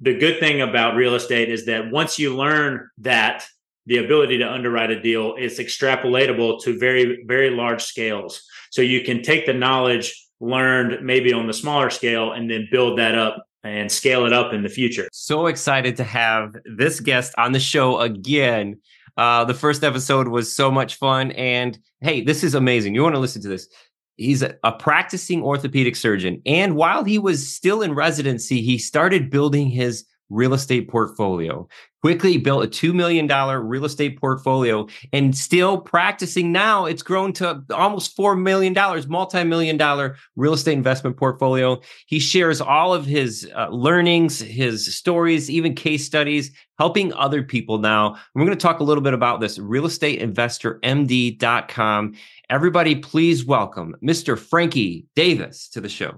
the good thing about real estate is that once you learn that the ability to underwrite a deal is extrapolatable to very very large scales. So you can take the knowledge learned maybe on the smaller scale and then build that up and scale it up in the future. So excited to have this guest on the show again. Uh, the first episode was so much fun and hey this is amazing. You want to listen to this he's a, a, practicing orthopedic surgeon. And while he was still in residency he started building his real estate portfolio. Quickly built a $2 million real estate portfolio and still practicing now it's grown to almost $4 million multi-million dollar real estate investment portfolio. He shares all of his uh, learnings his stories even case studies helping other people now. We're going to talk a little bit about this real estate investor md.com everybody please welcome mr franky davis to the show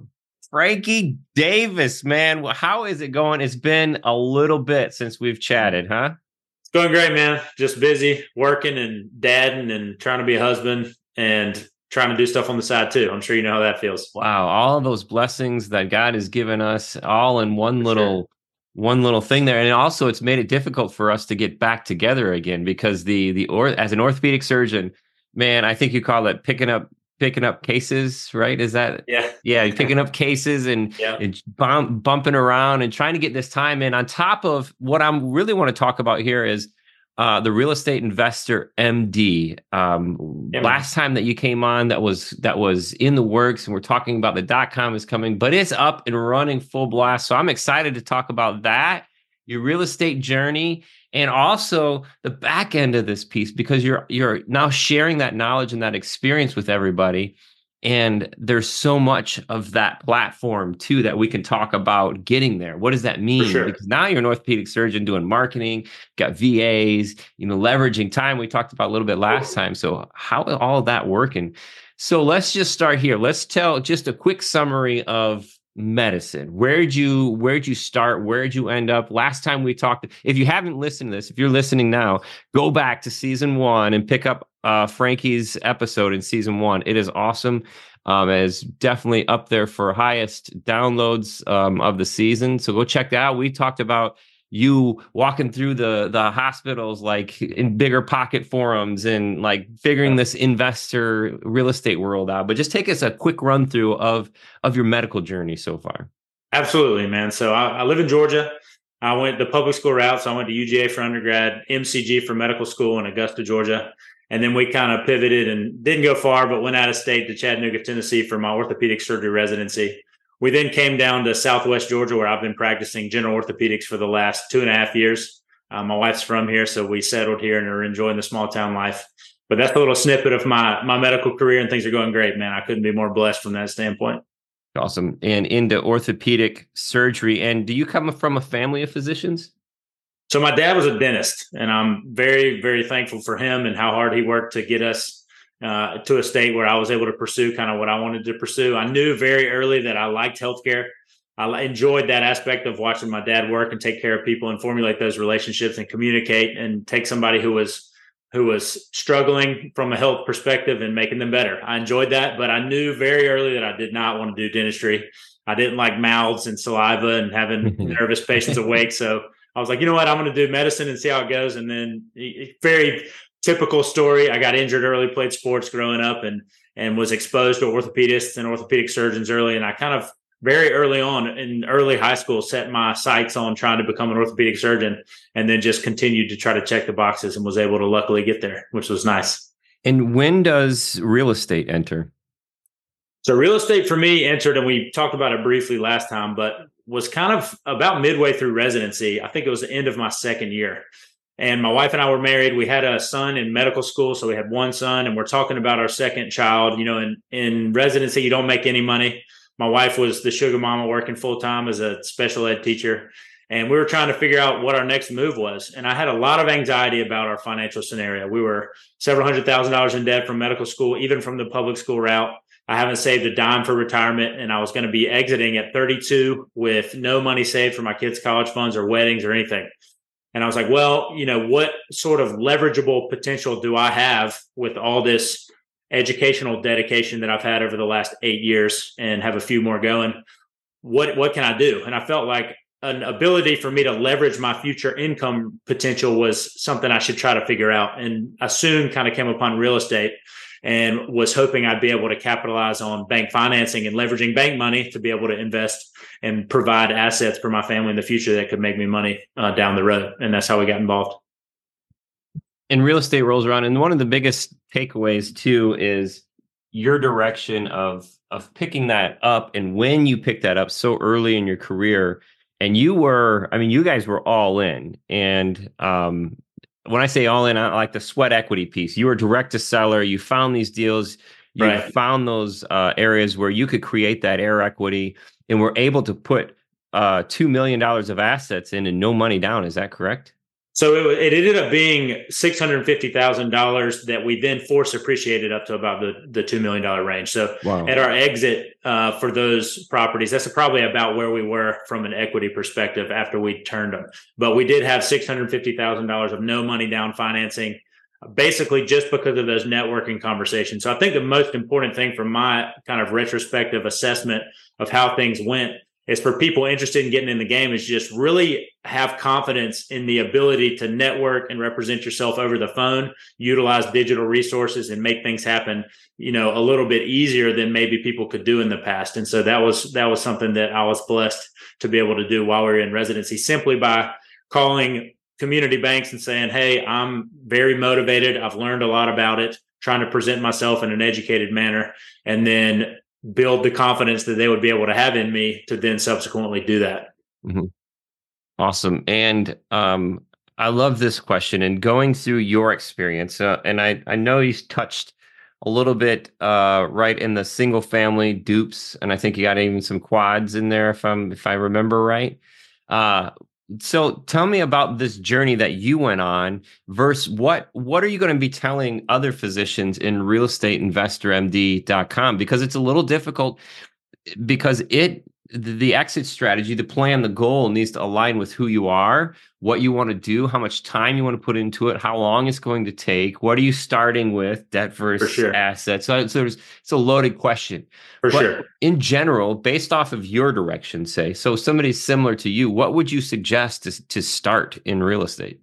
Franky Davis, man. How is it going? It's been a little bit since we've chatted, huh? It's going great, man. Just busy working and dadding and trying to be a husband and trying to do stuff on the side too. I'm sure you know how that feels. Wow, all those blessings that God has given us all in one for little sure. one little thing there. And also it's made it difficult for us to get back together again because the the or as an orthopedic surgeon, man, I think you call it picking up picking up cases, right? Is that yeah, yeah, picking up cases and, yeah. and bump, bumping around and trying to get this time in. On top of what I'm really want to talk about here is uh, the real estate investor MD. Um, yeah, last time that you came on, that was that was in the works, and we're talking about the dot com is coming, but it's up and running full blast. So I'm excited to talk about that, your real estate journey, and also the back end of this piece because you're you're now sharing that knowledge and that experience with everybody. And there's so much of that platform too that we can talk about getting there. What does that mean? sure. because now you're an orthopedic surgeon doing marketing got vas you know leveraging time. We talked about a little bit last time. So how all of that working? So let's just start here. Let's tell just a quick summary of medicine. Where'd you where'd you start? Where'd you end up? Last time we talked if you haven't listened to this if you're listening now go back to season one and pick up uh franky's episode in season one. It is awesome. Um it is definitely up there for highest downloads um of the season. So go check that out. We talked about you walking through the the hospitals like in bigger pocket forums and like figuring this investor real estate world out. But just take us a quick run through of of your medical journey so far. Absolutely man. So i, I live in georgia. I went the public school route. So i went to uga for undergrad mcg for medical school in augusta georgia. And then we kind of pivoted and didn't go far but went out of state to chattanooga tennessee for my orthopedic surgery residency we then came down to Southwest Georgia, where I've been practicing general orthopedics for the last two and a half years. Uh, my wife's from here, so we settled here and are enjoying the small town life. But that's a little snippet of my my medical career, and things are going great, man. I couldn't be more blessed from that standpoint. Awesome. And into orthopedic surgery. And do you come from a family of physicians? So my dad was a dentist, and I'm very, very thankful for him and how hard he worked to get us uh, to a state where I was able to pursue kind of what I wanted to pursue. I knew very early that I liked healthcare. I enjoyed that aspect of watching my dad work and take care of people and formulate those relationships and communicate and take somebody who was who was struggling from a health perspective and making them better. I enjoyed that, but I knew very early that I did not want to do dentistry. I didn't like mouths and saliva and having nervous patients awake. So I was like, you know what? I'm going to do medicine and see how it goes. And then very typical story. I got injured early, played sports growing up, and and was exposed to orthopedists and orthopedic surgeons early. And I kind of very early on in early high school set my sights on trying to become an orthopedic surgeon, and then just continued to try to check the boxes and was able to luckily get there, which was nice. And when does real estate enter? So real estate for me entered, and we talked about it briefly last time, but was kind of about midway through residency. I think it was the end of my second year and my wife and I were married. We had a son in medical school, so we had one son, and we're talking about our second child. You know, in in residency, you don't make any money. My wife was the sugar mama working full time as a special ed teacher, and we were trying to figure out what our next move was. And I had a lot of anxiety about our financial scenario. We were several hundred thousand dollars in debt from medical school, even from the public school route. I haven't saved a dime for retirement, and I was going to be exiting at 32 with no money saved for my kids' college funds or weddings or anything. And I was like, well, you know, what sort of leverageable potential do I have with all this educational dedication that I've had over the last eight years and have a few more going? What what can I do? And I felt like an ability for me to leverage my future income potential was something I should try to figure out. And I soon kind of came upon real estate and was hoping I'd be able to capitalize on bank financing and leveraging bank money to be able to invest and provide assets for my family in the future that could make me money uh, down the road. And that's how we got involved. And real estate rolls around. And one of the biggest takeaways, too, is your direction of of picking that up and when you picked that up so early in your career and you were i mean you guys were all in and um, when i say all in i like the sweat equity piece. You were direct to seller. You found these deals. You right. found those uh, areas where you could create that air equity and were able to put uh, $2 million of assets in and no money down. Is that correct so it, it ended up being six hundred fifty thousand dollars that we then force appreciated up to about the the two million dollar range. So wow. at our exit uh, for those properties, that's probably about where we were from an equity perspective after we turned them. But we did have six hundred fifty thousand dollars of no money down financing, basically just because of those networking conversations. So I think the most important thing from my kind of retrospective assessment of how things went is for people interested in getting in the game is just really have confidence in the ability to network and represent yourself over the phone utilize digital resources and make things happen you know a little bit easier than maybe people could do in the past. And so that was that was something that i was blessed to be able to do while we were in residency simply by calling community banks and saying hey i'm very motivated. I've learned a lot about it trying to present myself in an educated manner. And then build the confidence that they would be able to have in me to then subsequently do that. Mm-hmm. Awesome. And um, I love this question and going through your experience. Uh, and I, I know you touched a little bit uh, right in the single family dupes, and I think you got even some quads in there if I'm if I remember right. Uh, so tell me about this journey that you went on versus what what are you going to be telling other physicians in real estate realestateinvestormd.com because it's a little difficult eh, because it the exit strategy, the plan, the goal needs to align with who you are, what you want to do, how much time you want to put into it, how long it's going to take, what are you starting with, debt versus sure. assets. So, so there's, it's a loaded question. For but sure. In general, based off of your direction, say, so somebody similar to you, what would you suggest to, to start in real estate?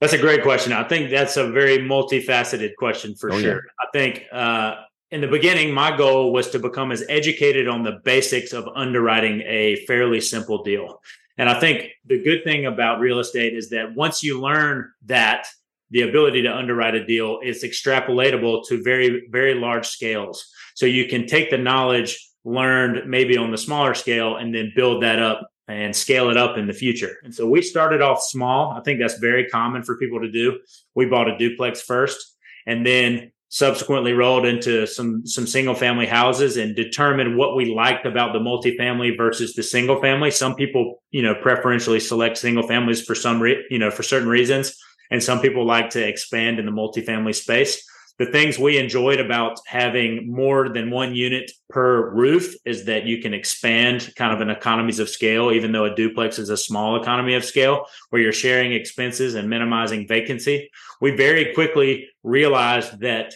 That's a great question. I think that's a very multifaceted question for oh, sure. Yeah. I think uh, in the beginning, my goal was to become as educated on the basics of underwriting a fairly simple deal. And I think the good thing about real estate is that once you learn that, the ability to underwrite a deal is extrapolatable to very, very large scales. So you can take the knowledge learned maybe on the smaller scale and then build that up and scale it up in the future. And so we started off small. I think that's very common for people to do. We bought a duplex first and then subsequently rolled into some some single family houses and determined what we liked about the multifamily versus the single family. Some people, you know, preferentially select single families for some re- you know, for certain reasons, and some people like to expand in the multifamily space. The things we enjoyed about having more than one unit per roof is that you can expand kind of an economies of scale, even though a duplex is a small economy of scale where you're sharing expenses and minimizing vacancy. We very quickly realized that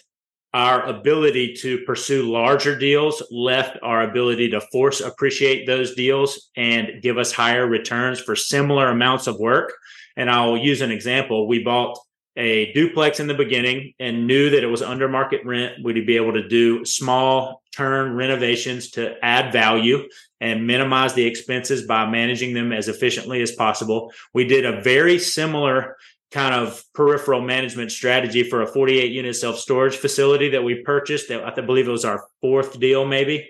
our ability to pursue larger deals left our ability to force appreciate those deals and give us higher returns for similar amounts of work. And I'll use an example. We bought a duplex in the beginning and knew that it was under market rent. We'd be able to do small turn renovations to add value and minimize the expenses by managing them as efficiently as possible. We did a very similar kind of peripheral management strategy for a 48 unit self storage facility that we purchased. I believe it was our fourth deal, maybe.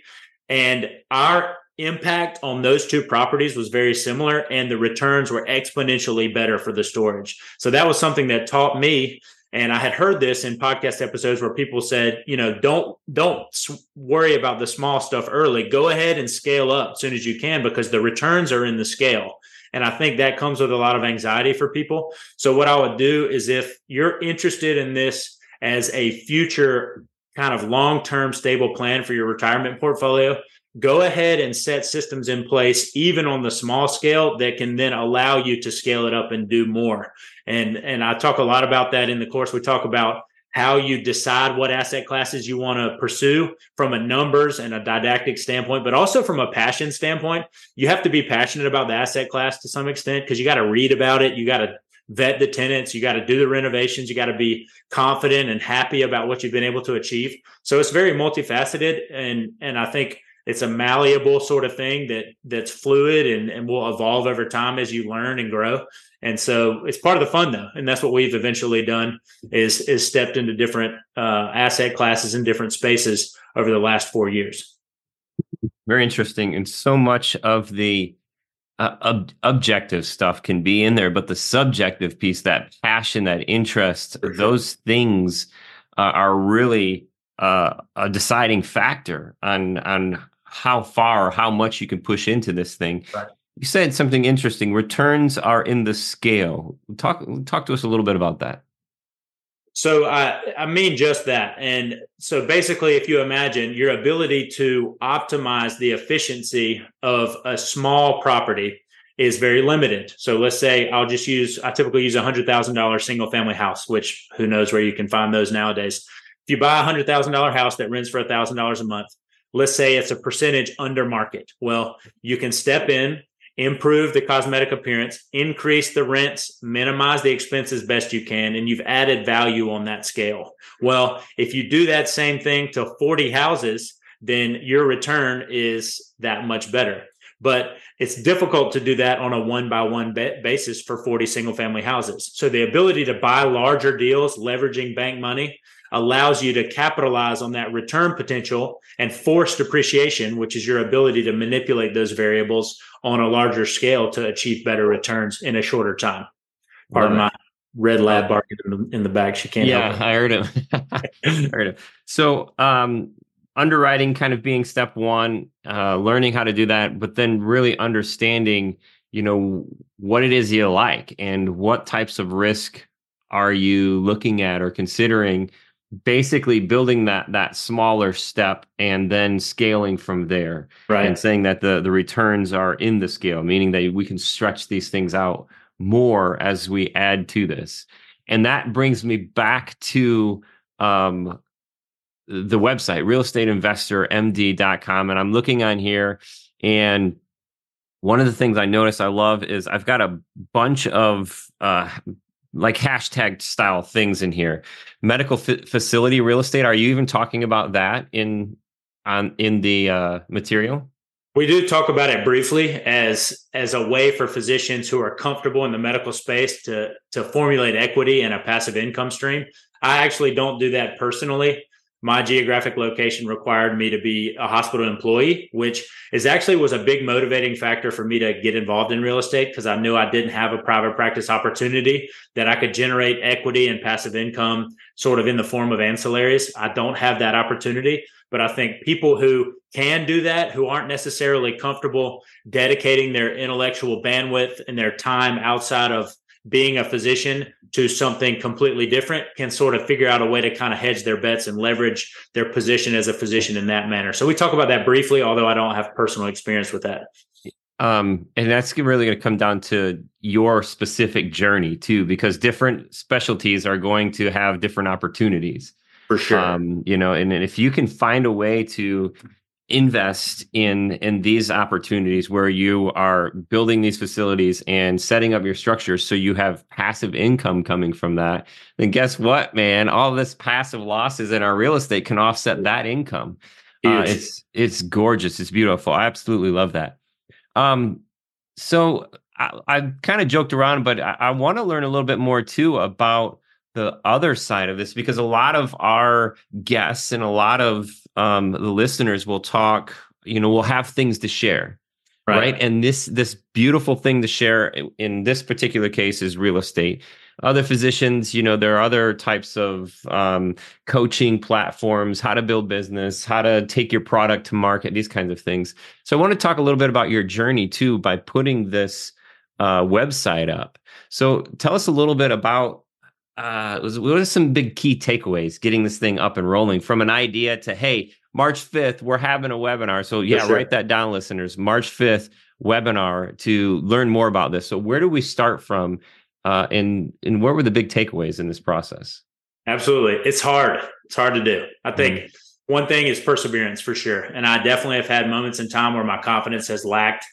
And our impact on those two properties was very similar, and the returns were exponentially better for the storage. So that was something that taught me. And I had heard this in podcast episodes where people said, you know, don't don't worry about the small stuff early. Go ahead and scale up as soon as you can because the returns are in the scale. And I think that comes with a lot of anxiety for people. So, what I would do is if you're interested in this as a future kind of long term stable plan for your retirement portfolio, go ahead and set systems in place, even on the small scale, that can then allow you to scale it up and do more. And, and I talk a lot about that in the course. We talk about how you decide what asset classes you want to pursue from a numbers and a didactic standpoint, but also from a passion standpoint. You have to be passionate about the asset class to some extent because you got to read about it. You got to vet the tenants. You got to do the renovations. You got to be confident and happy about what you've been able to achieve. So it's very multifaceted, and and I think it's a malleable sort of thing that that's fluid and, and will evolve over time as you learn and grow. And so it's part of the fun though, and that's what we've eventually done is is stepped into different uh, asset classes in different spaces over the last four years. Very interesting, and so much of the uh, ob- objective stuff can be in there, but the subjective piece, that passion, that interest, sure. those things uh, are really uh, a deciding factor on on how far or how much you can push into this thing. Right. You said something interesting. Returns are in the scale. Talk talk to us a little bit about that. So I I mean just that. And so basically if you imagine your ability to optimize the efficiency of a small property is very limited. So let's say I'll just use I typically use a $100,000 single family house, which who knows where you can find those nowadays. If you buy a $100,000 house that rents for a $1,000 a month, let's say it's a percentage under market. Well, you can step in, improve the cosmetic appearance, increase the rents, minimize the expenses best you can, and you've added value on that scale. Well, if you do that same thing to 40 houses, then your return is that much better. But it's difficult to do that on a one by one basis for 40 single family houses. So the ability to buy larger deals, leveraging bank money, allows you to capitalize on that return potential and forced appreciation, which is your ability to manipulate those variables on a larger scale to achieve better returns in a shorter time. Pardon my red lab barking in the, in the back. She can't. Yeah, I heard him. I heard him. So, um, underwriting kind of being step one, uh, learning how to do that, but then really understanding, you know, what it is you like and what types of risk are you looking at or considering basically building that that smaller step and then scaling from there right. and saying that the the returns are in the scale meaning that we can stretch these things out more as we add to this. And that brings me back to um the website realestateinvestormd.com and i'm looking on here and one of the things i notice i love is i've got a bunch of uh, like hashtag style things in here. Medical f- facility real estate. Are you even talking about that in on in the uh, material? We do talk about it briefly as as a way for physicians who are comfortable in the medical space to to formulate equity and a passive income stream. I actually don't do that personally my geographic location required me to be a hospital employee which is actually was a big motivating factor for me to get involved in real estate because i knew i didn't have a private practice opportunity that i could generate equity and passive income sort of in the form of ancillaries. I don't have that opportunity but i think people who can do that who aren't necessarily comfortable dedicating their intellectual bandwidth and their time outside of being a physician to something completely different can sort of figure out a way to kind of hedge their bets and leverage their position as a physician in that manner. So we talk about that briefly, although I don't have personal experience with that. Um, and that's really going to come down to your specific journey too, because different specialties are going to have different opportunities. For sure. Um, you know, and, and if you can find a way to invest in in these opportunities where you are building these facilities and setting up your structures so you have passive income coming from that then guess what man? All this passive losses in our real estate can offset that income. Uh, it's it's gorgeous. It's beautiful. I absolutely love that. Um so i, I kind of joked around but i, I want to learn a little bit more too about the other side of this because a lot of our guests and a lot of um, the listeners will talk you know we'll have things to share right. right. and this this beautiful thing to share in, this particular case is real estate other physicians you know there are other types of um, coaching platforms how to build business how to take your product to market these kinds of things so i want to talk a little bit about your journey too by putting this uh, website up so tell us a little bit about uh, was, what are some big key takeaways getting this thing up and rolling from an idea to hey march 5th we're having a webinar so yeah sure. write that down listeners march 5th webinar to learn more about this so where do we start from uh, and and what were the big takeaways in this process Absolutely. It's hard. It's hard to do. I think mm one thing is perseverance for sure. And I definitely have had moments in time where my confidence has lacked.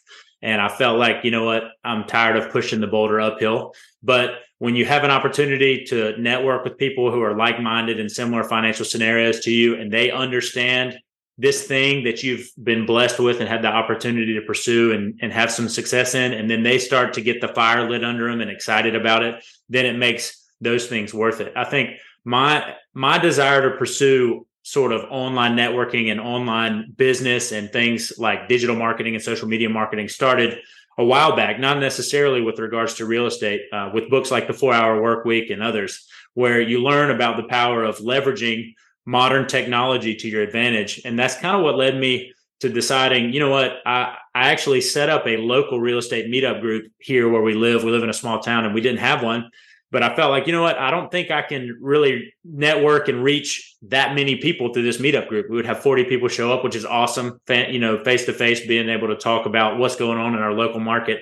And I felt like, you know what, I'm tired of pushing the boulder uphill. But when you have an opportunity to network with people who are like minded in similar financial scenarios to you, and they understand this thing that you've been blessed with and had the opportunity to pursue and, and have some success in, and then they start to get the fire lit under them and excited about it, then it makes those things worth it. I think my my desire to pursue sort of online networking and online business and things like digital marketing and social media marketing started a while back, not necessarily with regards to real estate, uh, with books like The Four Hour Work Week and others, where you learn about the power of leveraging modern technology to your advantage. And that's kind of what led me to deciding, you know what, I, I actually set up a local real estate meetup group here where we live. We live in a small town and we didn't have one but I felt like, you know what, I don't think I can really network and reach that many people through this meetup group. We would have 40 people show up, which is awesome. You know, face to face, being able to talk about what's going on in our local market.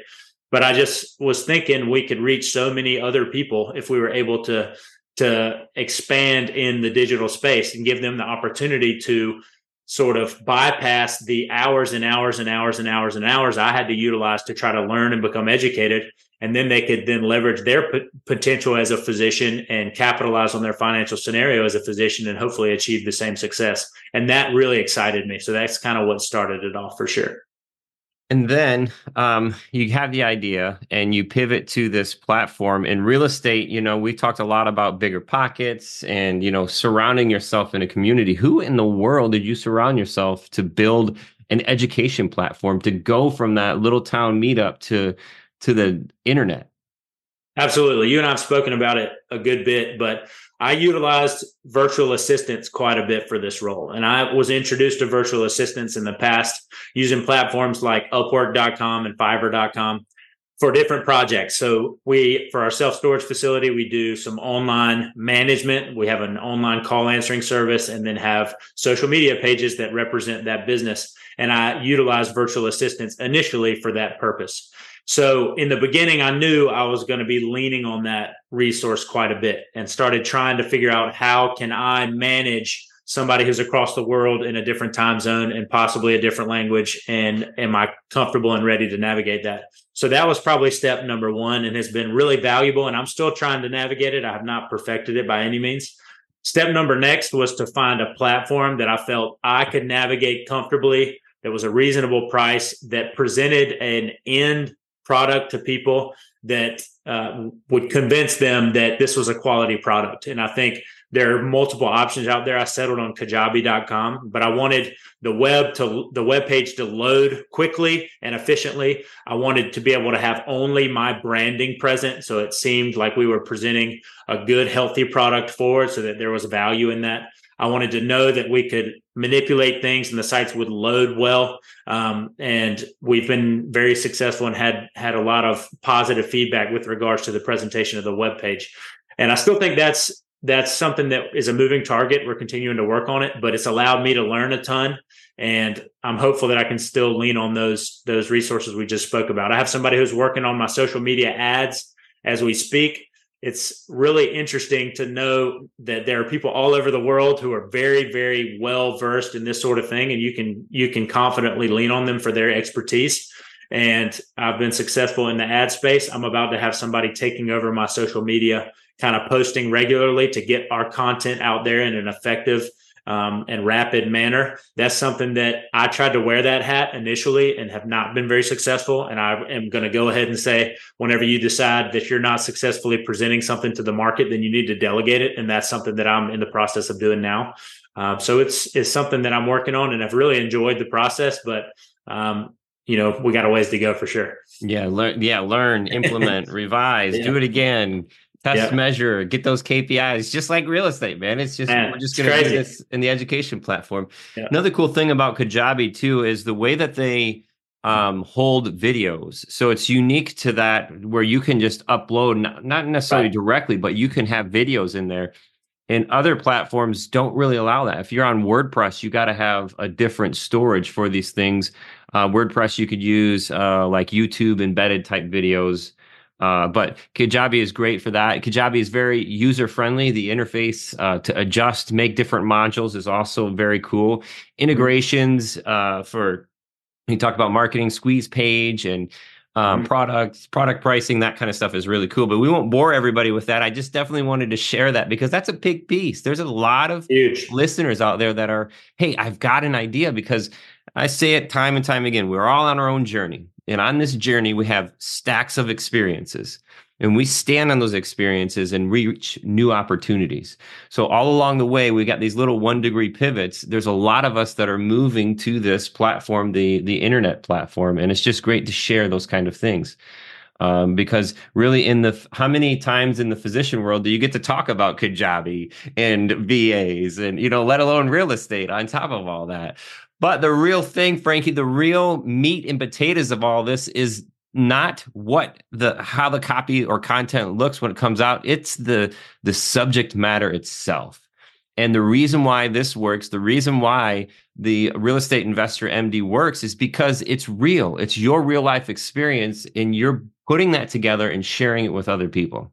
But I just was thinking we could reach so many other people if we were able to to expand in the digital space and give them the opportunity to sort of bypass the hours and hours and hours and hours and hours I had to utilize to try to learn and become educated and then they could then leverage their p- potential as a physician and capitalize on their financial scenario as a physician and hopefully achieve the same success. And that really excited me. So that's kind of what started it off for sure. And then um, you have the idea and you pivot to this platform in real estate. You know we talked a lot about BiggerPockets and you know surrounding yourself in a community. Who in the world did you surround yourself to build an education platform to go from that little town meetup to to the internet. Absolutely. You and I've spoken about it a good bit, but I utilized virtual assistants quite a bit for this role. And I was introduced to virtual assistants in the past using platforms like upwork.com and fiverr.com for different projects. So we, for our self storage facility, we do some online management. We have an online call answering service and then have social media pages that represent that business. And I utilize virtual assistants initially for that purpose. So in the beginning, I knew I was going to be leaning on that resource quite a bit and started trying to figure out how can I manage somebody who's across the world in a different time zone and possibly a different language and am I comfortable and ready to navigate that? So that was probably step number 1 and has been really valuable and I'm still trying to navigate it. I have not perfected it by any means. Step number next was to find a platform that I felt I could navigate comfortably that was a reasonable price that presented an end product to people that uh, would convince them that this was a quality product. And I think there are multiple options out there. I settled on kajabi.com, but I wanted the web to the web page to load quickly and efficiently. I wanted to be able to have only my branding present. So it seemed like we were presenting a good, healthy product forward so that there was value in that. I wanted to know that we could manipulate things and the sites would load well. Um, and we've been very successful and had had a lot of positive feedback with regards to the presentation of the web page. And I still think that's that's something that is a moving target. We're continuing to work on it, but it's allowed me to learn a ton. And I'm hopeful that I can still lean on those those resources we just spoke about. I have somebody who's working on my social media ads as we speak it's really interesting to know that there are people all over the world who are very very well versed in this sort of thing and you can you can confidently lean on them for their expertise. And i've been successful in the ad space. I'm about to have somebody taking over my social media kind of posting regularly to get our content out there in an effective um, and rapid manner. That's something that I tried to wear that hat initially and have not been very successful. And I am going to go ahead and say, whenever you decide that you're not successfully presenting something to the market, then you need to delegate it. And that's something that I'm in the process of doing now. Um, so it's it's something that I'm working on, and I've really enjoyed the process. But um, you know, we got a ways to go for sure. Yeah, learn. Yeah, learn, implement, revise, yeah. do it again test measure get those kpis just like real estate man. It's just man, we're just going to do this in the education platform. Another cool thing about kajabi too is the way that they um, hold videos. So it's unique to that where you can just upload not, not necessarily right. directly but you can have videos in there. And other platforms don't really allow that. If you're on wordpress you got to have a different storage for these things. Uh, wordpress you could use uh, like youtube embedded type videos Uh, but Kajabi is great for that. Kajabi is very user friendly. The interface uh, to adjust, make different modules is also very cool. Integrations uh, for you talk about marketing, squeeze page, and um, mm-hmm. product product pricing that kind of stuff is really cool but we won't bore everybody with that i just definitely wanted to share that because that's a big piece there's a lot of Huge. listeners out there that are hey i've got an idea because i say it time and time again we're all on our own journey and on this journey we have stacks of experiences and we stand on those experiences and reach new opportunities. So all along the way, we got these little one degree pivots. There's a lot of us that are moving to this platform, the the internet platform, and it's just great to share those kind of things. Um, because really, in the how many times in the physician world do you get to talk about Kajabi and VAs and you know, let alone real estate on top of all that? But the real thing, Franky, the real meat and potatoes of all this is not what the how the copy or content looks when it comes out. It's the the subject matter itself. And the reason why this works the reason why the real estate investor md works is because it's real. It's your real life experience and you're putting that together and sharing it with other people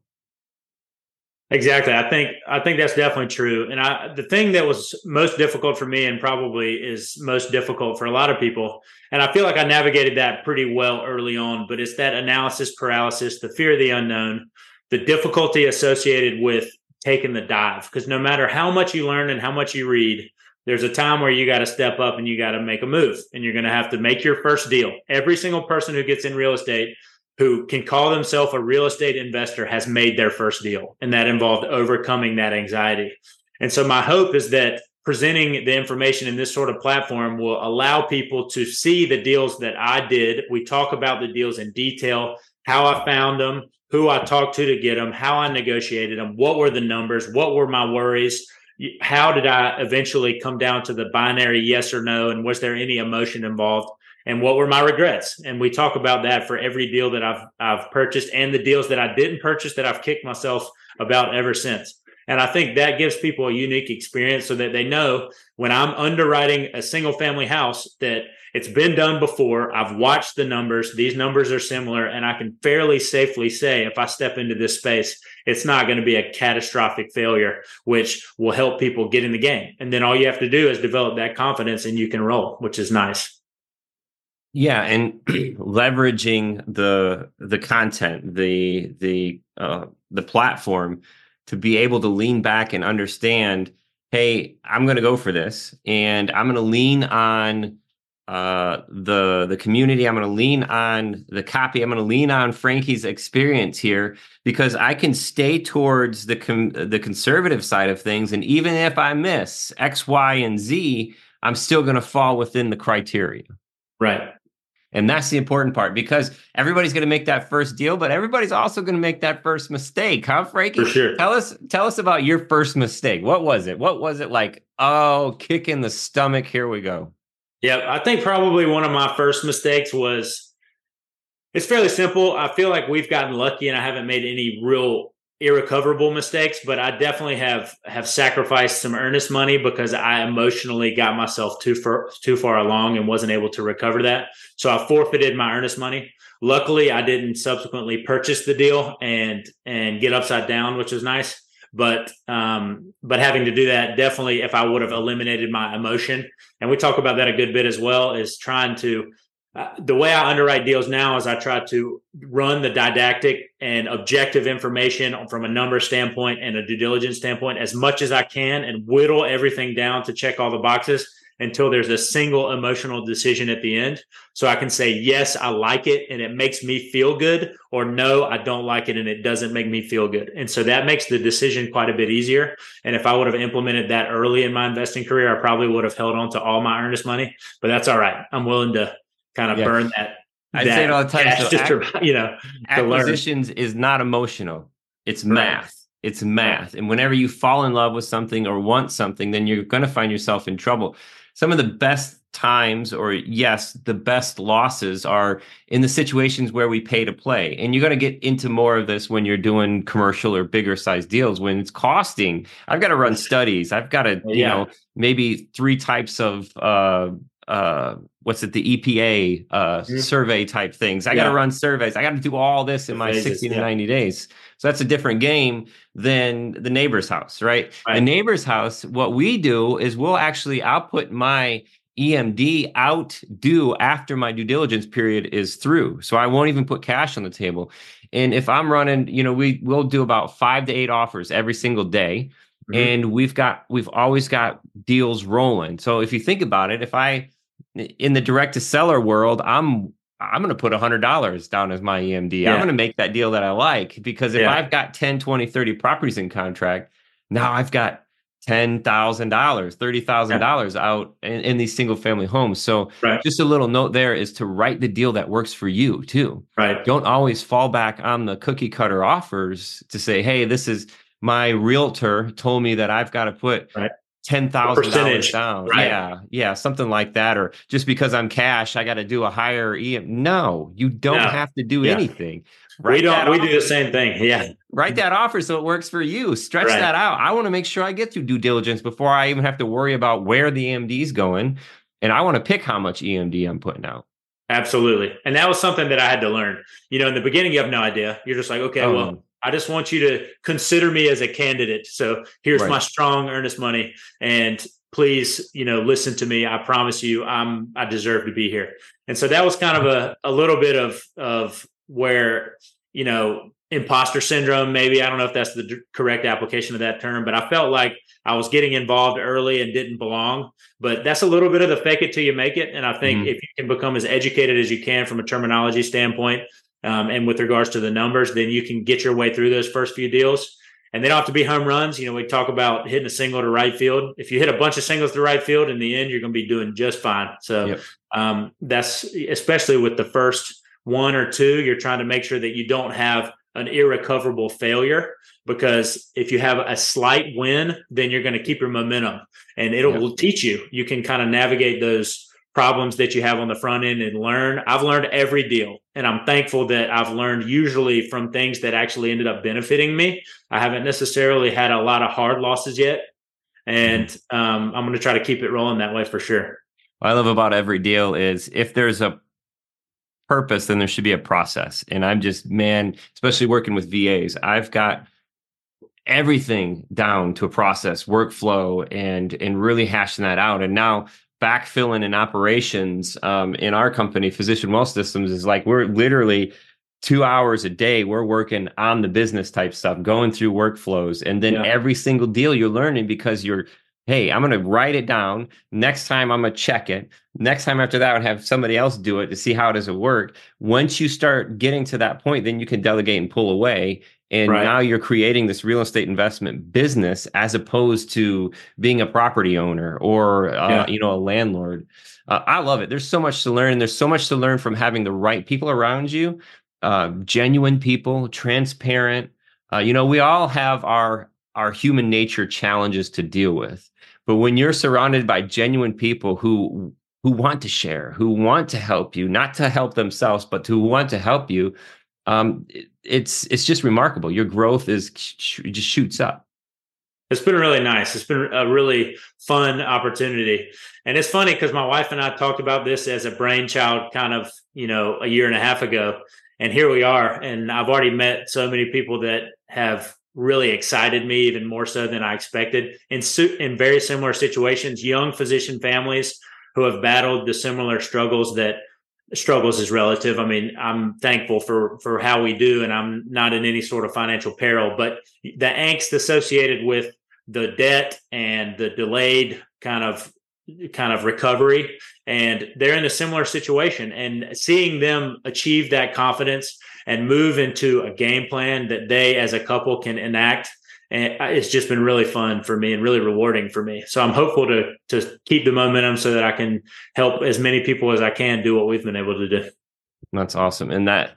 Exactly. I think I think that's definitely true. And I the thing that was most difficult for me and probably is most difficult for a lot of people, and I feel like I navigated that pretty well early on, but it's that analysis paralysis, the fear of the unknown, the difficulty associated with taking the dive. Because no matter how much you learn and how much you read, there's a time where you got to step up and you got to make a move and you're going to have to make your first deal. Every single person who gets in real estate who can call themselves a real estate investor has made their first deal. And that involved overcoming that anxiety. And so my hope is that presenting the information in this sort of platform will allow people to see the deals that I did. We talk about the deals in detail, how I found them, who I talked to to get them, how I negotiated them, what were the numbers, what were my worries, how did I eventually come down to the binary yes or no, and was there any emotion involved? And what were my regrets. And we talk about that for every deal that i've i've purchased and the deals that i didn't purchase that i've kicked myself about ever since. And i think that gives people a unique experience so that they know when i'm underwriting a single family house that it's been done before i've watched the numbers these numbers are similar and i can fairly safely say if i step into this space it's not going to be a catastrophic failure which will help people get in the game. And then all you have to do is develop that confidence and you can roll which is nice yeah, and leveraging the the content, the the uh, the platform to be able to lean back and understand, hey, I'm going to go for this, and I'm going to lean on uh, the the community. I'm going to lean on the copy. I'm going to lean on Franky's experience here because I can stay towards the com- the conservative side of things, and even if I miss X, Y, and Z, I'm still going to fall within the criteria. Right. And that's the important part because everybody's going to make that first deal, but everybody's also going to make that first mistake, huh, Franky? For sure. Tell us, tell us about your first mistake. What was it? What was it like? Oh, kick in the stomach. Here we go. Yeah, I think probably one of my first mistakes was it's fairly simple. I feel like we've gotten lucky and I haven't made any real irrecoverable mistakes, but I definitely have have sacrificed some earnest money because I emotionally got myself too far too far along and wasn't able to recover that. So I forfeited my earnest money. Luckily, I didn't subsequently purchase the deal and and get upside down, which was nice. But um, but having to do that definitely, if I would have eliminated my emotion, and we talk about that a good bit as well, is trying to uh, the way I underwrite deals now is I try to run the didactic and objective information from a number standpoint and a due diligence standpoint as much as I can and whittle everything down to check all the boxes until there's a single emotional decision at the end. So I can say, yes, I like it and it makes me feel good, or no, I don't like it and it doesn't make me feel good. And so that makes the decision quite a bit easier. And if I would have implemented that early in my investing career, I probably would have held on to all my earnest money, but that's all right. I'm willing to kind of yeah. burn that. I say it all the time. So just to, you know, acquisitions is not emotional. It's right. math. It's math. And whenever you fall in love with something or want something, then you're going to find yourself in trouble. Some of the best times, or yes, the best losses are in the situations where we pay to play. And you're going to get into more of this when you're doing commercial or bigger size deals when it's costing. I've got to run studies. I've got to, you yeah. know, maybe three types of uh, uh, what's it the EPA uh, mm-hmm. survey type things. I yeah. got to run surveys. I got to do all this in my phases, 60 to yeah. 90 days. So that's a different game than the neighbor's house, right? right? The neighbor's house, what we do is we'll actually I'll put my EMD out due after my due diligence period is through. So I won't even put cash on the table. And if I'm running, you know, we will do about 5 to 8 offers every single day. Mm-hmm. And we've got we've always got deals rolling. So if you think about it, if I in the direct to seller world, I'm I'm going to put $100 down as my EMD. Yeah. I'm going to make that deal that I like because if yeah. I've got 10, 20, 30 properties in contract, now I've got $10,000, $30,000 yeah. out in, in, these single family homes. So right. just a little note there is to write the deal that works for you too. Right. Don't always fall back on the cookie cutter offers to say, "Hey, this is my realtor told me that I've got to put right ten thousand dollars down. Right. Yeah, yeah, something like that. Or just because I'm cash, I got to do a higher EM. No, you don't no. have to do yeah. anything. Write we don't. We offer. do the same thing. Yeah. Write that offer so it works for you. Stretch right. that out. I want to make sure I get through due diligence before I even have to worry about where the EMD is going, and I want to pick how much EMD I'm putting out. Absolutely, and that was something that I had to learn. You know, in the beginning, you have no idea. You're just like, okay, oh, well um, I just want you to consider me as a candidate. So here's right. my strong earnest money and please, you know, listen to me. I promise you I'm I deserve to be here. And so that was kind of a, a little bit of of where, you know, imposter syndrome maybe. I don't know if that's the correct application of that term, but I felt like I was getting involved early and didn't belong. But that's a little bit of the fake it till you make it. And I think mm-hmm. if you can become as educated as you can from a terminology standpoint, um, and with regards to the numbers, then you can get your way through those first few deals. And they don't have to be home runs. You know, we talk about hitting a single to right field. If you hit a bunch of singles to right field, in the end, you're going to be doing just fine. So yep. um, that's especially with the first one or two, you're trying to make sure that you don't have an irrecoverable failure because if you have a slight win, then you're going to keep your momentum and it'll yep. will teach you. You can kind of navigate those problems that you have on the front end and learn. I've learned every deal, and I'm thankful that I've learned usually from things that actually ended up benefiting me. I haven't necessarily had a lot of hard losses yet, and um, I'm going to try to keep it rolling that way for sure. What I love about every deal is if there's a purpose, then there should be a process. And I'm just, man, especially working with VAs, I've got everything down to a process workflow and and really hashing that out and now backfilling in operations um, in our company, Physician Wealth Systems, is like we're literally two hours a day we're working on the business type stuff going through workflows. And then yeah. every single deal you're learning because you're hey i'm going to write it down. Next time i'm going to check it. Next time after that i would have somebody else do it to see how it does it work. Once you start getting to that point then you can delegate and pull away and right. now you're creating this real estate investment business as opposed to being a property owner or uh, yeah. you know a landlord. Uh, i love it. There's so much to learn. There's so much to learn from having the right people around you uh, genuine people transparent. Uh, you know we all have our our human nature challenges to deal with. But when you're surrounded by genuine people who who want to share who want to help you not to help themselves but who want to help you um, it's it's just remarkable. Your growth is just shoots up. It's been really nice. It's been a really fun opportunity. And it's funny because my wife and I talked about this as a brainchild kind of, you know, a year and a half ago. And here we are. And I've already met so many people that have really excited me even more so than I expected in, in very similar situations, young physician families who have battled the similar struggles that struggles is relative. I mean, I'm thankful for for how we do, and I'm not in any sort of financial peril. But the angst associated with the debt and the delayed kind of kind of recovery, and they're in a similar situation. And seeing them achieve that confidence and move into a game plan that they, as a couple, can enact and it's just been really fun for me and really rewarding for me. So I'm hopeful to to keep the momentum so that I can help as many people as I can do what we've been able to do. That's awesome, and that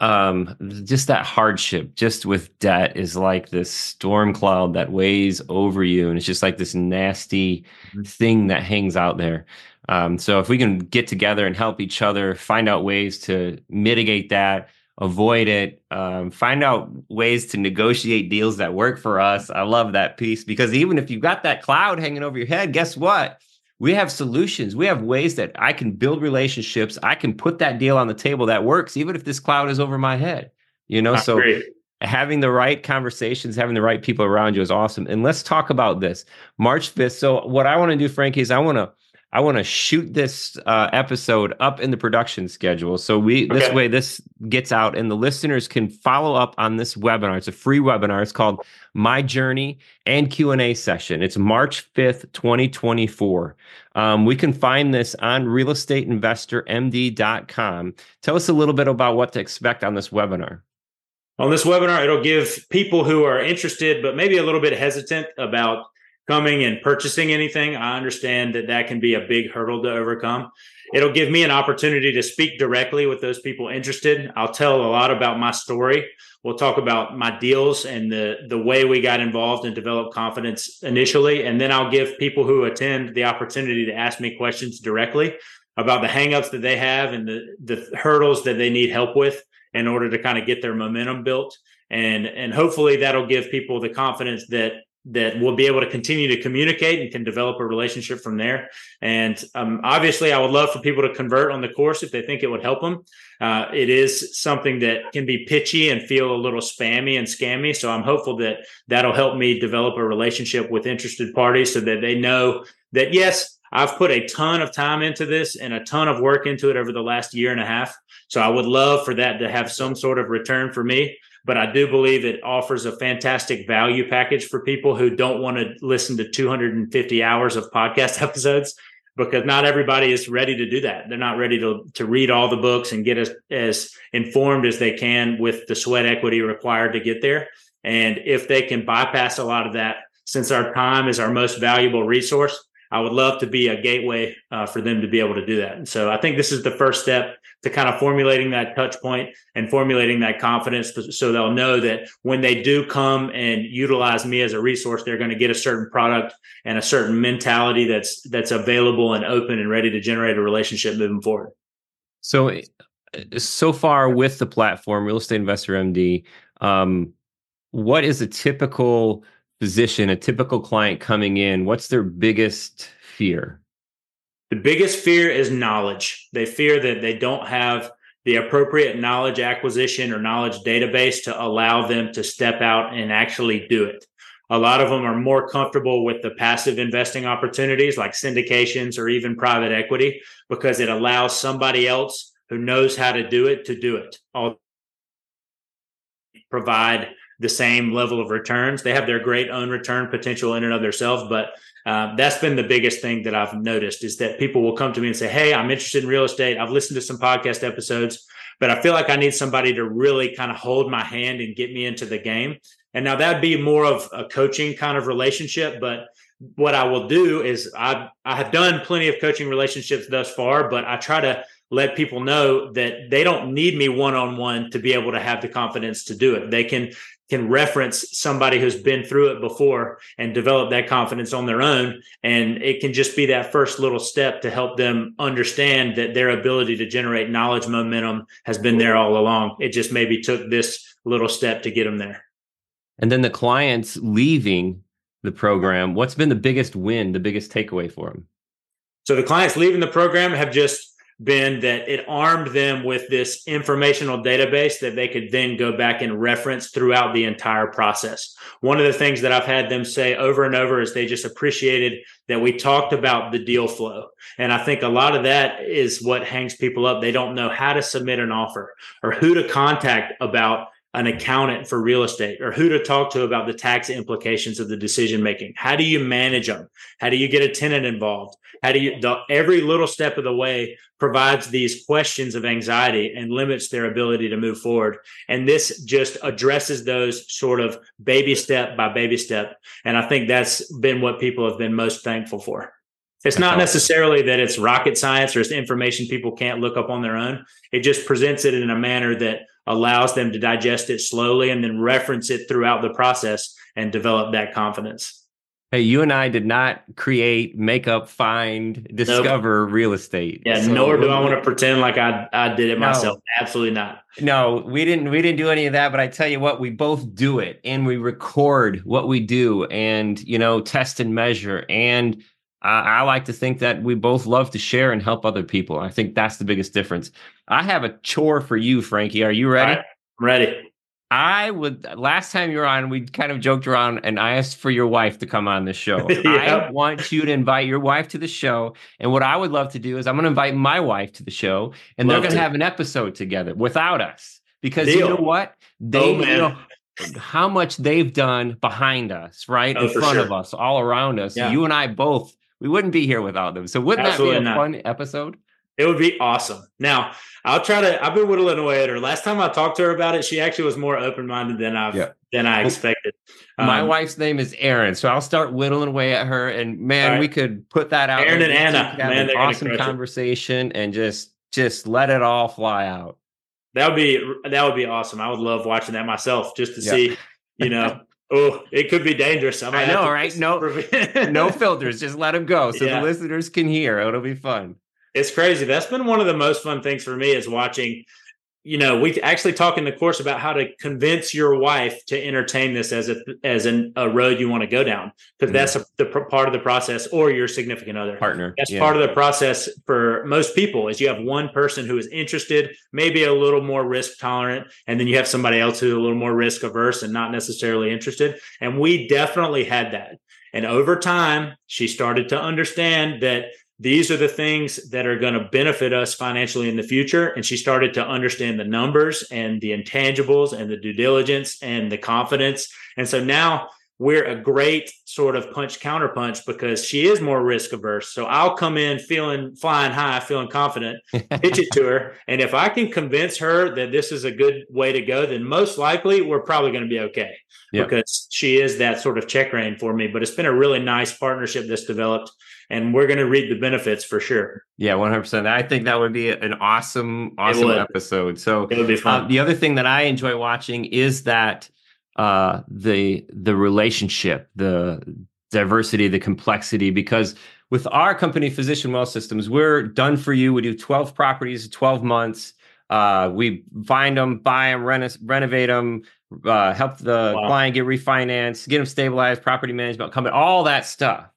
um just that hardship just with debt is like this storm cloud that weighs over you and it's just like this nasty mm-hmm. thing that hangs out there um so if we can get together and help each other find out ways to mitigate that avoid it, um, find out ways to negotiate deals that work for us. I love that piece because even if you've got that cloud hanging over your head, guess what? we have solutions. We have ways that I can build relationships. I can put that deal on the table that works, even if this cloud is over my head. You know, so having the right conversations, having the right people around you is awesome. And let's talk about this March 5th. So, what I want to do, Franky, is I want to I want to shoot this uh, episode up in the production schedule. So we okay. this way this gets out and the listeners can follow up on this webinar. It's a free webinar. It's called My Journey and Q&A session. It's March 5th, 2024. Um, we can find this on realestateinvestormd.com. Tell us a little bit about what to expect on this webinar. On this webinar, it'll give people who are interested but maybe a little bit hesitant about coming and purchasing anything. I understand that that can be a big hurdle to overcome. It'll give me an opportunity to speak directly with those people interested. I'll tell a lot about my story. We'll talk about my deals and the the way we got involved and developed confidence initially, and then I'll give people who attend the opportunity to ask me questions directly about the hangups that they have and the the hurdles that they need help with in order to kind of get their momentum built and and hopefully that'll give people the confidence that that we'll be able to continue to communicate and can develop a relationship from there. And um, obviously, I would love for people to convert on the course if they think it would help them. Uh, it is something that can be pitchy and feel a little spammy and scammy. So I'm hopeful that that'll help me develop a relationship with interested parties so that they know that, yes, I've put a ton of time into this and a ton of work into it over the last year and a half. So I would love for that to have some sort of return for me but I do believe it offers a fantastic value package for people who don't want to listen to 250 hours of podcast episodes because not everybody is ready to do that. They're not ready to, to read all the books and get as, as informed as they can with the sweat equity required to get there. And if they can bypass a lot of that, since our time is our most valuable resource, I would love to be a gateway uh, for them to be able to do that. And so I think this is the first step to kind of formulating that touch point and formulating that confidence so they'll know that when they do come and utilize me as a resource, they're going to get a certain product and a certain mentality that's that's available and open and ready to generate a relationship moving forward. So uh, so far with the platform, Real Estate Investor MD, um, what is a typical physician, a typical client coming in, what's their biggest fear? The biggest fear is knowledge. They fear that they don't have the appropriate knowledge acquisition or knowledge database to allow them to step out and actually do it. A lot of them are more comfortable with the passive investing opportunities like syndications or even private equity because it allows somebody else who knows how to do it to do it. I'll provide the same level of returns. They have their great own return potential in and of themselves, but uh, that's been the biggest thing that I've noticed is that people will come to me and say, "Hey, I'm interested in real estate. I've listened to some podcast episodes, but I feel like I need somebody to really kind of hold my hand and get me into the game." And now that'd be more of a coaching kind of relationship, but what I will do is I I have done plenty of coaching relationships thus far, but I try to let people know that they don't need me one on one to be able to have the confidence to do it. They can can reference somebody who's been through it before and develop that confidence on their own. And it can just be that first little step to help them understand that their ability to generate knowledge momentum has been there all along. It just maybe took this little step to get them there. And then the clients leaving the program, what's been the biggest win, the biggest takeaway for them? So the clients leaving the program have just been that it armed them with this informational database that they could then go back and reference throughout the entire process. One of the things that I've had them say over and over is they just appreciated that we talked about the deal flow. And I think a lot of that is what hangs people up. They don't know how to submit an offer or who to contact about an accountant for real estate or who to talk to about the tax implications of the decision making. How do you manage them? How do you get a tenant involved? How do you, the, every little step of the way provides these questions of anxiety and limits their ability to move forward. And this just addresses those sort of baby step by baby step. And I think that's been what people have been most thankful for. It's not necessarily that it's rocket science or it's information people can't look up on their own. It just presents it in a manner that allows them to digest it slowly and then reference it throughout the process and develop that confidence. Hey, you and I did not create, make up, find, discover nope. real estate. Yeah, so nor do I want to pretend like I I did it no, myself. Absolutely not. No, we didn't we didn't do any of that, but I tell you what, we both do it and we record what we do and, you know, test and measure and I, I like to think that we both love to share and help other people. I think that's the biggest difference. I have a chore for you, Franky. Are you ready? Right, I'm ready. I would last time you were on, we kind of joked around and I asked for your wife to come on the show. I want you to invite your wife to the show. And what I would love to do is I'm going to invite my wife to the show and love they're going to have an episode together without us. Because Deal. you know what? They oh, know how much they've done behind us, right? Oh, In front sure. of us, all around us. Yeah. You and I both, we wouldn't be here without them. So wouldn't Absolutely that be a not. fun episode? It would be awesome. Now, I'll try to. I've been whittling away at her. Last time I talked to her about it, she actually was more open minded than I've yeah. than I expected. My um, wife's name is Erin, so I'll start whittling away at her. And man, right. we could put that out. Erin and Anna, man, an awesome conversation, it. and just just let it all fly out. That would be that would be awesome. I would love watching that myself, just to yeah. see, you know. Oh, it could be dangerous. I, I know, right? No, no filters. Just let them go, so yeah. the listeners can hear. It'll be fun. It's crazy. That's been one of the most fun things for me is watching. You know, we actually talk in the course about how to convince your wife to entertain this as a as an, a road you want to go down because mm-hmm. that's a, the part of the process, or your significant other partner. That's yeah. part of the process for most people. Is you have one person who is interested, maybe a little more risk tolerant, and then you have somebody else who's a little more risk averse and not necessarily interested. And we definitely had that. And over time, she started to understand that these are the things that are going to benefit us financially in the future. And she started to understand the numbers and the intangibles and the due diligence and the confidence. And so now we're a great sort of punch counterpunch because she is more risk averse. So I'll come in feeling flying high, feeling confident, pitch it to her. And if I can convince her that this is a good way to go, then most likely we're probably going to be okay yep. because she is that sort of check rein for me. But it's been a really nice partnership that's developed and we're going to read the benefits for sure. Yeah, 100%. I think that would be an awesome, awesome episode. So it would be fun. Uh, the other thing that I enjoy watching is that uh, the the relationship, the diversity, the complexity, because with our company, Physician Wealth Systems, we're done for you. We do 12 properties, 12 months. Uh, we find them, buy them, reno- renovate them, uh, help the wow. client get refinanced, get them stabilized, property management, company, all that stuff.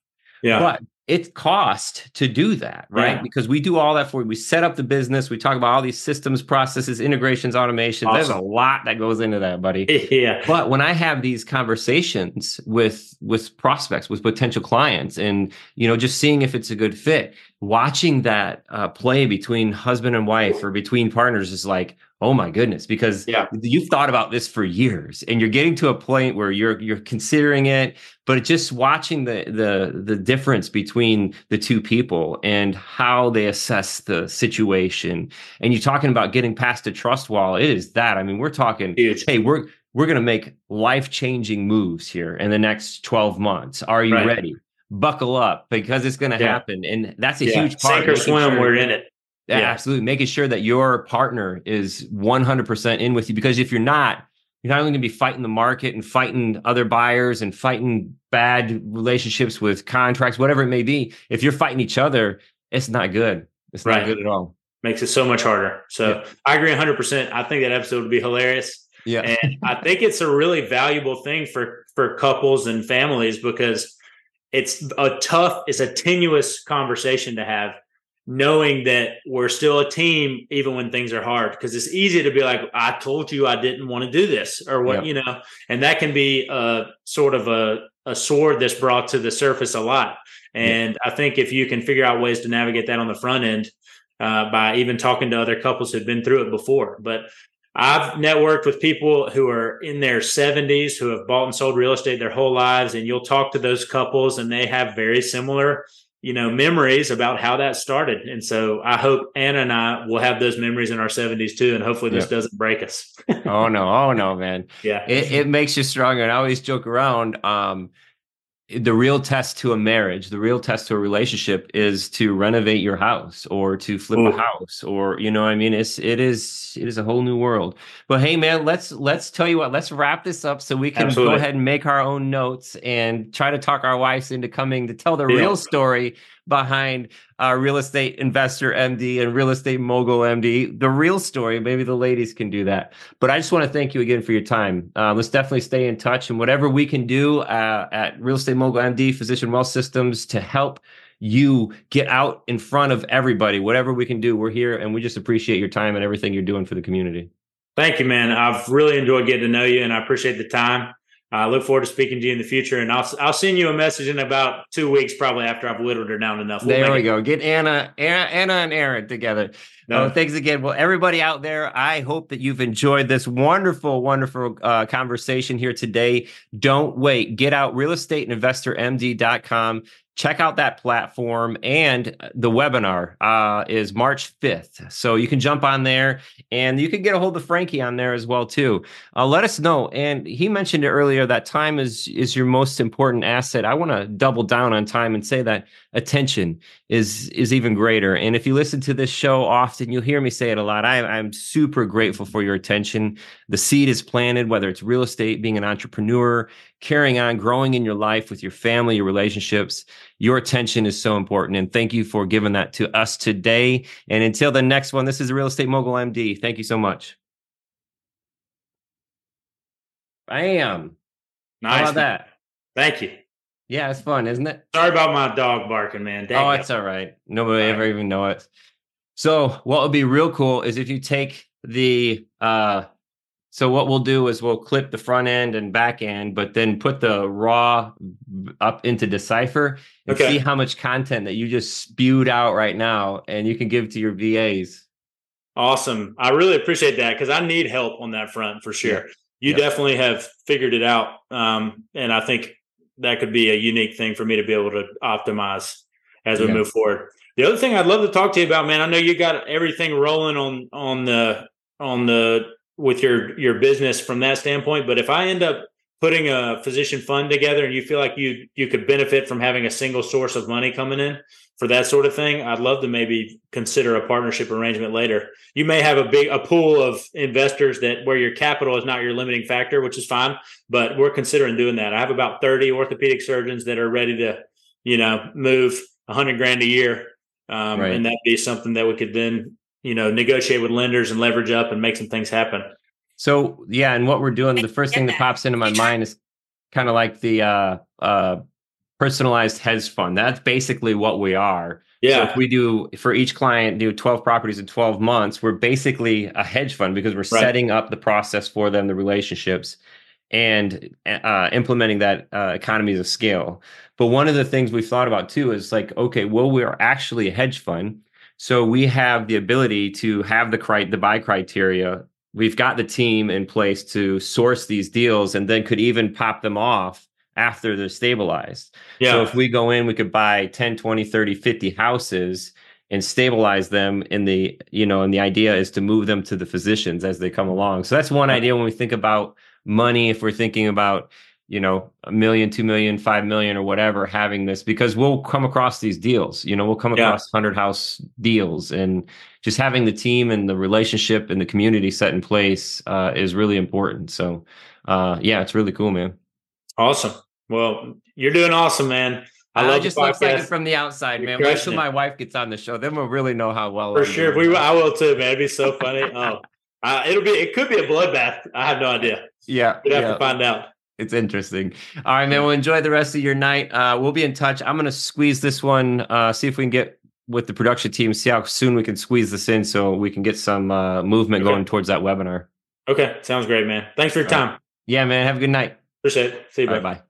Yeah. But it cost to do that, right? Yeah. Because we do all that for you. We set up the business. We talk about all these systems, processes, integrations, automation. Awesome. There's a lot that goes into that, buddy. Yeah. But when I have these conversations with with prospects, with potential clients, and you know, just seeing if it's a good fit, watching that uh, play between husband and wife or between partners is like, oh my goodness because yeah. you've thought about this for years and you're getting to a point where you're you're considering it but just watching the the the difference between the two people and how they assess the situation and you're talking about getting past a trust wall it is that i mean we're talking Huge. hey we're we're going to make life-changing moves here in the next 12 months are you right. ready buckle up because it's going to yeah. happen and that's a yeah. huge part sink or swim sure we're in it yeah, yeah, absolutely. Making sure that your partner is 100% in with you because if you're not, you're not only going to be fighting the market and fighting other buyers and fighting bad relationships with contracts, whatever it may be. If you're fighting each other, it's not good. It's right. not good at all. Makes it so much harder. So yeah. I agree 100%. I think that episode would be hilarious. Yeah. And I think it's a really valuable thing for for couples and families because it's a tough, it's a tenuous conversation to have knowing that we're still a team even when things are hard because it's easy to be like i told you i didn't want to do this or what you know? And that can be a sort of a, a sword that's brought to the surface a lot. And i think if you can figure out ways to navigate that on the front end uh, by even talking to other couples who've been through it before. But I've networked with people who are in their 70s who have bought and sold real estate their whole lives, and you'll talk to those couples, and they have very similar you know, memories about how that started. And so I hope Anna and I will have those memories in our 70s too. And hopefully this doesn't break us. oh, no. Oh, no, man. Yeah. It, it makes you stronger. And I always joke around. Um, the real test to a marriage, the real test to a relationship is to renovate your house or to flip Ooh. a mm. house or you know I mean it's it is it is a whole new world. But hey man, let's let's tell you what, let's wrap this up so we can Absolutely. go ahead and make our own notes and try to talk our wives into coming to tell the yeah. real story behind uh, real estate investor MD and real estate mogul MD. The real story, maybe the ladies can do that. But I just want to thank you again for your time. Uh, let's definitely stay in touch and whatever we can do uh, at Real Estate Mogul MD, Physician Wealth Systems to help you get out in front of everybody. Whatever we can do, we're here, and we just appreciate your time and everything you're doing for the community. Thank you, man. I've really enjoyed getting to know you, and I appreciate the time. I look forward to speaking to you in the future, and I'll I'll send you a message in about two weeks, probably after I've whittled her down enough. We'll there we it. go. Get Anna, Anna, Anna, and Erin together. No. Oh, thanks again. Well, everybody out there, I hope that you've enjoyed this wonderful, wonderful uh, conversation here today. Don't wait. Get out realestateinvestormd.com check out that platform and the webinar uh, is march 5th so you can jump on there and you can get a hold of franky on there as well too uh, let us know and he mentioned it earlier that time is is your most important asset i want to double down on time and say that attention is is even greater and if you listen to this show often you'll hear me say it a lot I, i'm super grateful for your attention the seed is planted whether it's real estate being an entrepreneur carrying on, growing in your life with your family, your relationships. Your attention is so important. And thank you for giving that to us today. And until the next one, this is Real Estate Mogul MD. Thank you so much. Bam. Nice. How about that? Thank you. Yeah, it's fun, isn't it? Sorry about my dog barking, man. Dang oh, it's all right. Nobody all ever right. even know it. So, what would be real cool is if you take the uh so what we'll do is we'll clip the front end and back end, but then put the raw up into Deciphr and okay. see how much content that you just spewed out right now, and you can give to your VAs. Awesome. I really appreciate that because I need help on that front for sure. Yeah. You yeah. definitely have figured it out, um, and I think that could be a unique thing for me to be able to optimize as we yeah. move forward. The other thing I'd love to talk to you about, man, I know you got everything rolling on on the on the with your your business from that standpoint. But if I end up putting a physician fund together and you feel like you you could benefit from having a single source of money coming in for that sort of thing, I'd love to maybe consider a partnership arrangement later. You may have a big a pool of investors that where your capital is not your limiting factor, which is fine, but we're considering doing that. I have about 30 orthopedic surgeons that are ready to, you know, move 100 grand a year. Um, right. and that'd be something that we could then you know, negotiate with lenders and leverage up and make some things happen. So yeah, and what we're doing, the first thing that pops into my mind is kind of like the uh, uh, personalized hedge fund. That's basically what we are. Yeah. So if we do for each client do 12 properties in 12 months, we're basically a hedge fund because we're right. setting up the process for them, the relationships, and uh, implementing that uh, economies of scale. But one of the things we've thought about too is like, okay, well, we're actually a hedge fund so we have the ability to have the cri- the buy criteria. We've got the team in place to source these deals and then could even pop them off after they're stabilized. Yeah. So if we go in, we could buy 10, 20, 30, 50 houses and stabilize them in the, you know, and the idea is to move them to the physicians as they come along. So that's one idea when we think about money, if we're thinking about, you know a million two million five million or whatever having this because we'll come across these deals you know we'll come across yeah. 100 house deals and just having the team and the relationship and the community set in place uh, is really important so uh, yeah it's really cool man awesome well you're doing awesome man I, love just looks like it from the outside, You're man. Wait till my wife gets on the show, then we'll really know how well. For I'm sure, we I will too, man. It'd be so funny. oh, uh, it'll be. It could be a bloodbath. I have no idea. Yeah, we'd have yeah. to find out it's interesting. All right, man. We'll enjoy the rest of your night. Uh, we'll be in touch. I'm gonna squeeze this one. Uh, see if we can get with the production team. See how soon we can squeeze this in, so we can get some uh, movement okay. going towards that webinar. Okay, sounds great, man. Thanks for your time. Yeah, man. Have a good night. Appreciate it. See you. Bye. Bye.